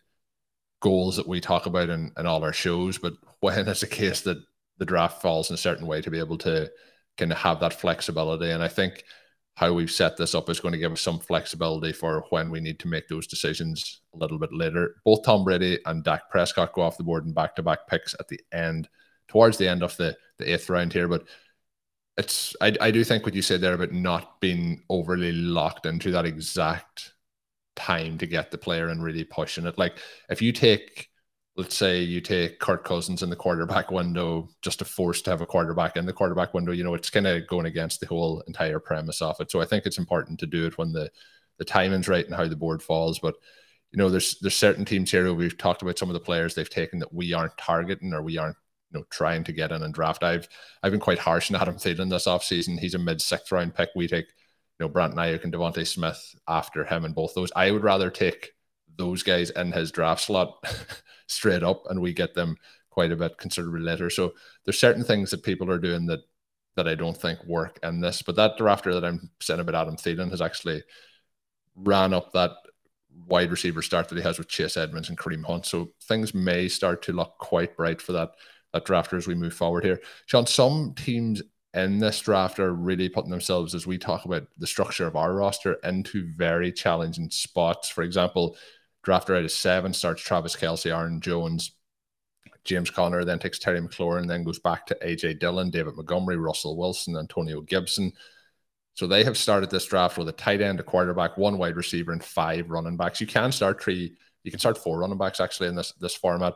goals that we talk about in, in all our shows. But when it's a case that the draft falls in a certain way to be able to kind of have that flexibility. And I think – how we've set this up is going to give us some flexibility for when we need to make those decisions a little bit later. Both Tom Brady and Dak Prescott go off the board in back to back picks at the end, towards the end of the, the eighth round here. But it's I, I do think what you said there about not being overly locked into that exact time to get the player and really pushing it. Like if you take let's say you take Kirk Cousins in the quarterback window just to force to have a quarterback in the quarterback window, you know, it's kind of going against the whole entire premise of it. So I think it's important to do it when the the timing's right and how the board falls. But you know, there's there's certain teams here we've talked about some of the players they've taken that we aren't targeting or we aren't you know trying to get in and draft. I've I've been quite harsh on Adam Thielen this offseason. He's a mid sixth round pick. We take know Brandon Aiyuk and DeVonta Smith after him and both those. I would rather take those guys in his draft slot straight up, and we get them quite a bit considerably later. So there's certain things that people are doing that that I don't think work in this. But that drafter that I'm saying about Adam Thielen has actually ran up that wide receiver start that he has with Chase Edmonds and Kareem Hunt. So things may start to look quite bright for that that drafter as we move forward here. Shawn, some teams in this draft are really putting themselves, as we talk about the structure of our roster, into very challenging spots. For example, drafter out of seven starts Travis Kelce, Aaron Jones, James Conner, then takes Terry McLaurin, then goes back to AJ Dillon, David Montgomery, Russell Wilson, Antonio Gibson. So they have started this draft with a tight end, a quarterback, one wide receiver, and five running backs. You can start three, you can start four running backs actually in this this format,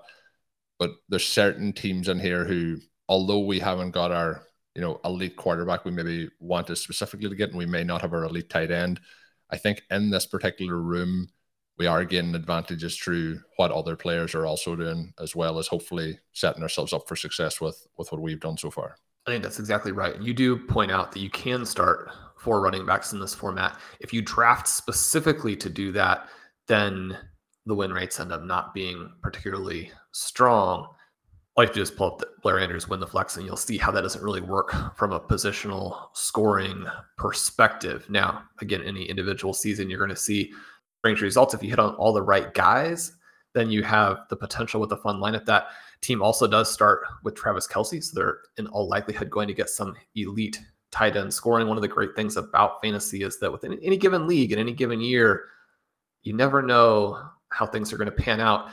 but there's certain teams in here who, although we haven't got our you know elite quarterback, we maybe want wanted specifically to get, and we may not have our elite tight end. I think in this particular room, we are gaining advantages through what other players are also doing, as well as hopefully setting ourselves up for success with with what we've done so far. I think that's exactly right. You do point out that you can start four running backs in this format. If you draft specifically to do that, then the win rates end up not being particularly strong. Have to is pull up Blair Andrews win the flex, and you'll see how that doesn't really work from a positional scoring perspective. Now, again, any individual season, you're going to see strange results. If you hit on all the right guys, then you have the potential with a fun lineup. That team also does start with Travis Kelce, so they're in all likelihood going to get some elite tight end scoring. One of the great things about fantasy is that within any given league in any given year, you never know how things are going to pan out.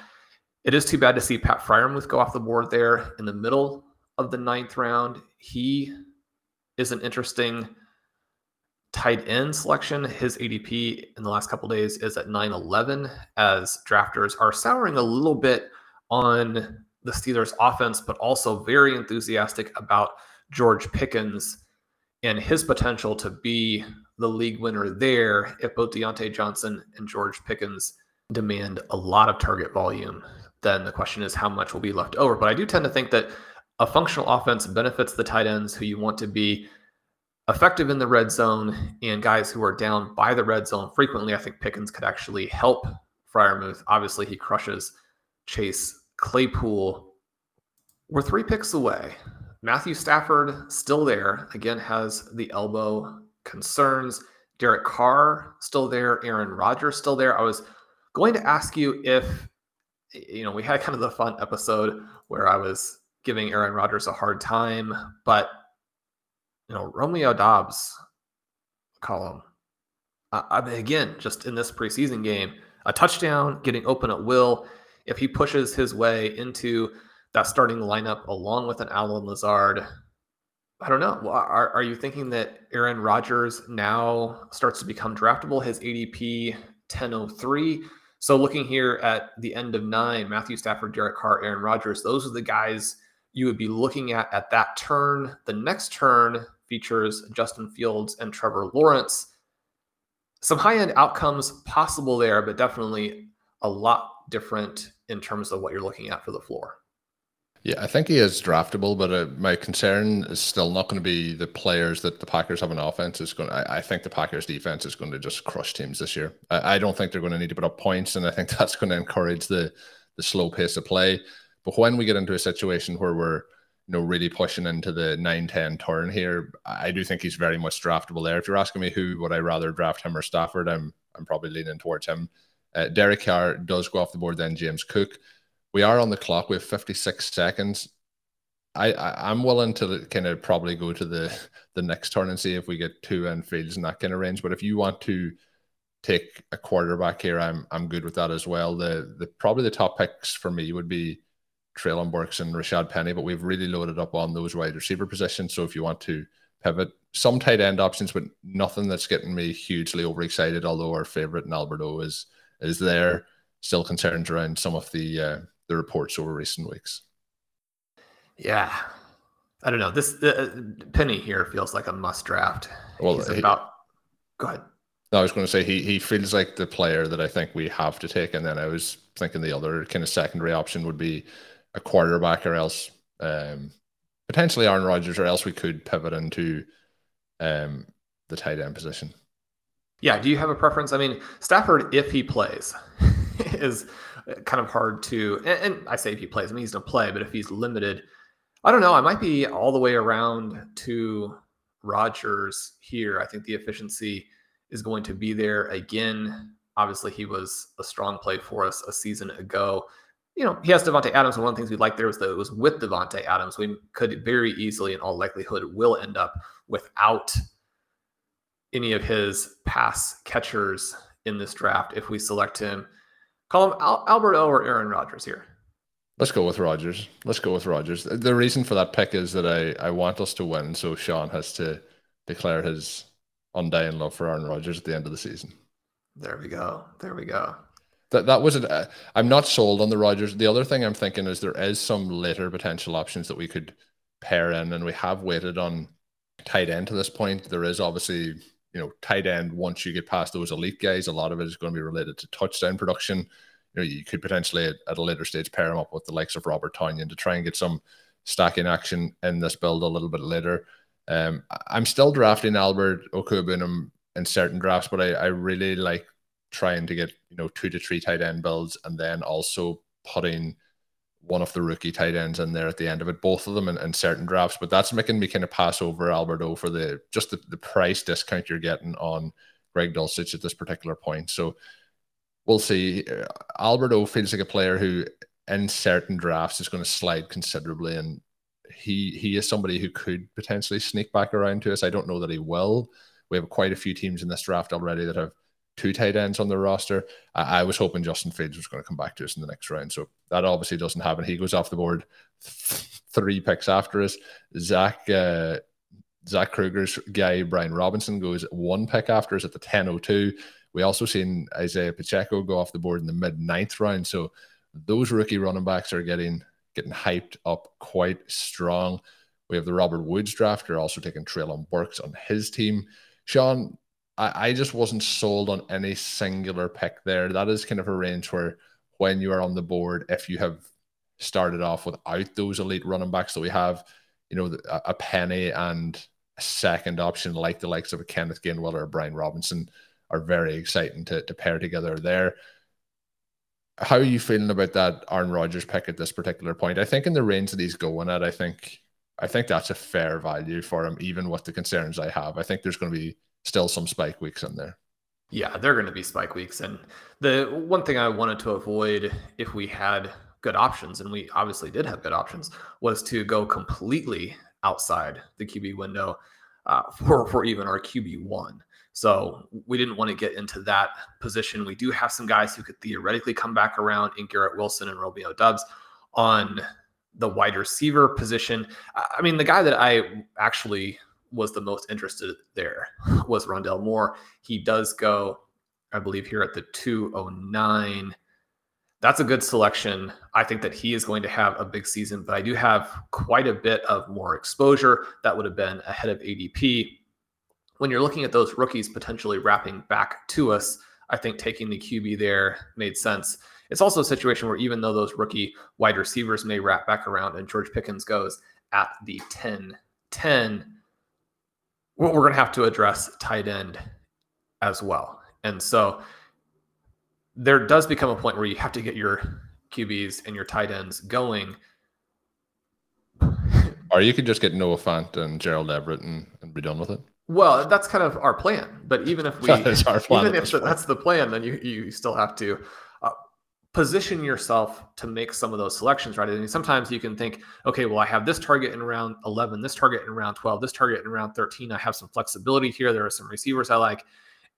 It is too bad to see Pat Freiermuth go off the board there in the middle of the ninth round. He is an interesting tight end selection. His ADP in the last couple days is at 911 as drafters are souring a little bit on the Steelers offense, but also very enthusiastic about George Pickens and his potential to be the league winner there if both Diontae Johnson and George Pickens demand a lot of target volume. Then the question is how much will be left over. But I do tend to think that a functional offense benefits the tight ends who you want to be effective in the red zone and guys who are down by the red zone frequently. I think Pickens could actually help Freiermuth. Obviously, he crushes Chase Claypool. We're three picks away Matthew Stafford still there. Again, has the elbow concerns. Derek Carr still there. Aaron Rodgers still there. I was going to ask you if, you know, we had kind of the fun episode where I was giving Aaron Rodgers a hard time, but, you know, Romeo Doubs Colm. Uh, I mean, again, just in this preseason game, a touchdown, getting open at will. If he pushes his way into that starting lineup along with an Allen Lazard. I don't know. Are, are you thinking that Aaron Rodgers now starts to become draftable? His ADP 1003. So looking here at the end of nine, Matthew Stafford, Derek Carr, Aaron Rodgers, those are the guys you would be looking at at that turn. The next turn features Justin Fields and Trevor Lawrence. Some high end outcomes possible there, but definitely a lot different in terms of what you're looking at for the floor. Yeah, I think he is draftable, but uh, my concern is still not going to be the players that the Packers have an offense. Is going. I, I, think the Packers defense is going to just crush teams this year. I, I, don't think they're going to need to put up points, and I think that's going to encourage the the slow pace of play. But when we get into a situation where we're you know really pushing into the 9-10 turn here, I do think he's very much draftable there. If you're asking me who would I rather draft him or Stafford, I'm I'm probably leaning towards him. Uh, Derek Carr does go off the board, then James Cook we are on the clock. We have 56 seconds. I, I am willing to kind of probably go to the the next turn and see if we get two end fields in that kind of range. But if you want to take a quarterback here, I'm I'm good with that as well. The the probably the top picks for me would be Treylon Burks and Rashaad Penny, but we've really loaded up on those wide receiver positions. So if you want to pivot, some tight end options, but nothing that's getting me hugely overexcited. Although our favorite in Albert O is is there, still concerns around some of the uh, the reports over recent weeks. Yeah, I don't know. This uh, Penny here feels like a must draft. Well, He's about. Go ahead. No, I was going to say he he feels like the player that I think we have to take, and then I was thinking the other kind of secondary option would be a quarterback, or else um, potentially Aaron Rodgers, or else we could pivot into um, the tight end position. Yeah. Do you have a preference? I mean, Stafford, if he plays, is kind of hard to. And, and I say if he plays, I mean he's gonna play, but if he's limited, I don't know. I might be all the way around to Rodgers here. I think the efficiency is going to be there again. Obviously, he was a strong play for us a season ago. You know, he has Davante Adams, and one of the things we liked there was that it was with Davante Adams. We could very easily, in all likelihood, will end up without any of his pass catchers in this draft if we select him Call him Al- Albert O or Aaron Rodgers here. Let's go with Rodgers. Let's go with Rodgers. The reason for that pick is that I, I want us to win, so Sean has to declare his undying love for Aaron Rodgers at the end of the season. There we go. There we go. That that was it. Uh, I'm not sold on the Rodgers. The other thing I'm thinking is there is some later potential options that we could pair in, and we have waited on tight end to this point. There is obviously, you know, tight end. Once you get past those elite guys, a lot of it is going to be related to touchdown production. You know, you could potentially at, a later stage pair him up with the likes of Robert Tonyan to try and get some stacking action in this build a little bit later. Um, I'm still drafting Albert Okwuegbunam in, in certain drafts, but I, I really like trying to get you know two to three tight end builds and then also putting one of the rookie tight ends in there at the end of it, both of them in, in certain drafts. But that's making me kind of pass over Albert O for the just the, the price discount you're getting on Greg Dulcich at this particular point. So we'll see. Uh, Albert O feels like a player who in certain drafts is going to slide considerably and he he is somebody who could potentially sneak back around to us. I don't know that he will. We have quite a few teams in this draft already that have two tight ends on the roster. I, I was hoping Justin Fields was going to come back to us in the next round. So that obviously doesn't happen. He goes off the board th- three picks after us. Zach uh, Zach Kruger's guy Brian Robinson goes one pick after us at the 10:02. We also seen Isaiah Pacheco go off the board in the mid ninth round. So those rookie running backs are getting getting hyped up quite strong. We have the Robert Woods draft. You're also taking Treylon Burks on his team. Sean, I, I just wasn't sold on any singular pick there. That is kind of a range where when you are on the board, if you have started off without those elite running backs that we have, you know, a, a penny and a second option like the likes of a Kenneth Gainwell or Brian Robinson are very exciting to, to pair together there. How are you feeling about that Aaron Rodgers pick at this particular point? I think in the range that he's going at, I think I think that's a fair value for him, even with the concerns I have. I think there's going to be still some spike weeks in there. Yeah, they're going to be spike weeks. And the one thing I wanted to avoid if we had good options, and we obviously did have good options, was to go completely outside the QB window uh, for, for even our QB1. So we didn't want to get into that position. We do have some guys who could theoretically come back around in Garrett Wilson and Romeo Doubs on the wide receiver position. I mean, the guy that I actually was the most interested there was Rondale Moore. He does go, I believe, here at the 209. That's a good selection. I think that he is going to have a big season, but I do have quite a bit of more exposure that would have been ahead of ADP. When you're looking at those rookies potentially wrapping back to us, I think taking the QB there made sense. It's also a situation where even though those rookie wide receivers may wrap back around and George Pickens goes at the 10 10, we're going to have to address tight end as well. And so there does become a point where you have to get your QBs and your tight ends going. Or you could just get Noah Fant and Gerald Everett and, and be done with it. Well, that's kind of our plan. But even if we, even if that's the plan, then you you still have to position yourself to make some of those selections, right? I mean, sometimes you can think, okay, well, I have this target in round 11, this target in round 12, this target in round 13. I have some flexibility here. There are some receivers I like.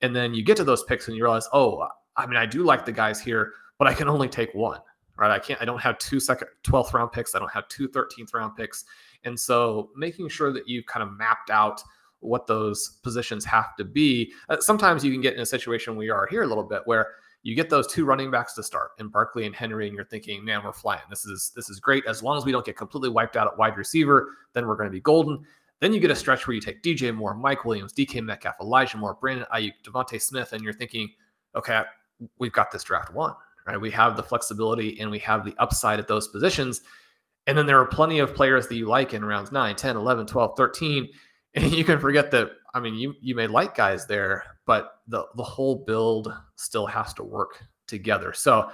And then you get to those picks and you realize, oh, I mean, I do like the guys here, but I can only take one, right? I can't, I don't have two second 12th round picks. I don't have two 13th round picks. And so making sure that you've kind of mapped out what those positions have to be. Uh, sometimes you can get in a situation we are here a little bit where you get those two running backs to start in Barkley and Henry, and you're thinking, man, we're flying. This is this is great. As long as we don't get completely wiped out at wide receiver, then we're going to be golden. Then you get a stretch where you take DJ Moore, Mike Williams, DK Metcalf, Elijah Moore, Brandon Aiyuk, DeVonta Smith, and you're thinking, okay, we've got this draft one, right? We have the flexibility and we have the upside at those positions. And then there are plenty of players that you like in rounds 9, 10, 11, 12, 13. And you can forget that, I mean, you you may like guys there, but the the whole build still has to work together. So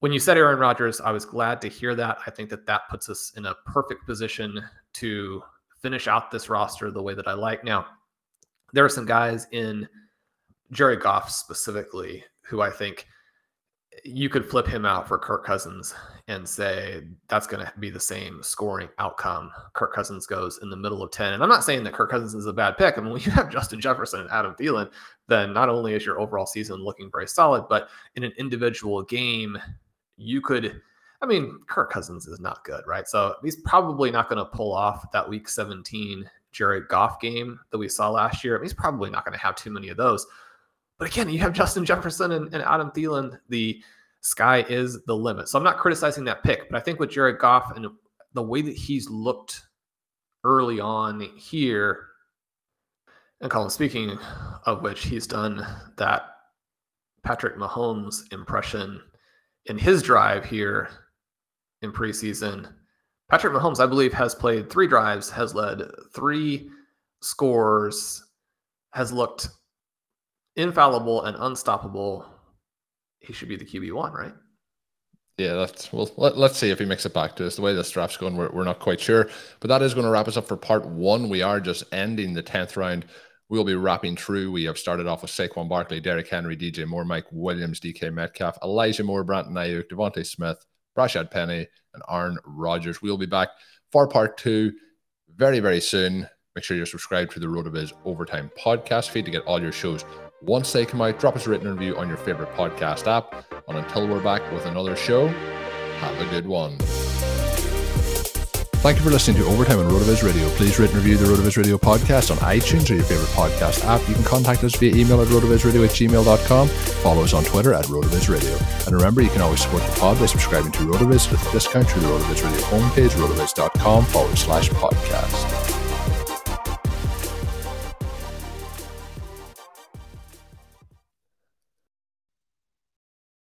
when you said Aaron Rodgers, I was glad to hear that. I think that that puts us in a perfect position to finish out this roster the way that I like. Now, there are some guys in Jared Goff specifically who I think you could flip him out for Kirk Cousins and say that's going to be the same scoring outcome. Kirk Cousins goes in the middle of 10. And I'm not saying that Kirk Cousins is a bad pick. I mean, when you have Justin Jefferson and Adam Thielen, then not only is your overall season looking very solid, but in an individual game, you could. I mean, Kirk Cousins is not good, right? So he's probably not going to pull off that week 17 Jared Goff game that we saw last year. he's probably not going to have too many of those. But again, you have Justin Jefferson and, and Adam Thielen. The sky is the limit. So I'm not criticizing that pick, but I think with Jared Goff and the way that he's looked early on here, and Colm, speaking of which, he's done that Patrick Mahomes impression in his drive here in preseason. Patrick Mahomes, I believe, has played three drives, has led three scores, has looked infallible and unstoppable. He should be the QB one, right? Yeah, that's well. Let, us see if he makes it back to us. The way this draft's going, we're, we're not quite sure. But that is going to wrap us up for part one. We are just ending the tenth round. We'll be wrapping through. We have started off with Saquon Barkley, Derrick Henry, DJ Moore, Mike Williams, DK Metcalf, Elijah Moore, Brandon Aiyuk, DeVonta Smith, Rashaad Penny, and Aaron Rodgers. We'll be back for part two very, very soon. Make sure you're subscribed to the RotoViz Overtime podcast feed to get all your shows once they come out. Drop us a written review on your favorite podcast app. And until we're back with another show, have a good one. Thank you for listening to Overtime on RotoViz Radio. Please rate and review the RotoViz Radio podcast on iTunes or your favorite podcast app. You can contact us via email at rotovizradio at gmail.com. Follow us on Twitter at RotoViz Radio. And remember, you can always support the pod by subscribing to RotoViz with a discount through the RotoViz Radio homepage, rotoviz.com forward slash podcast.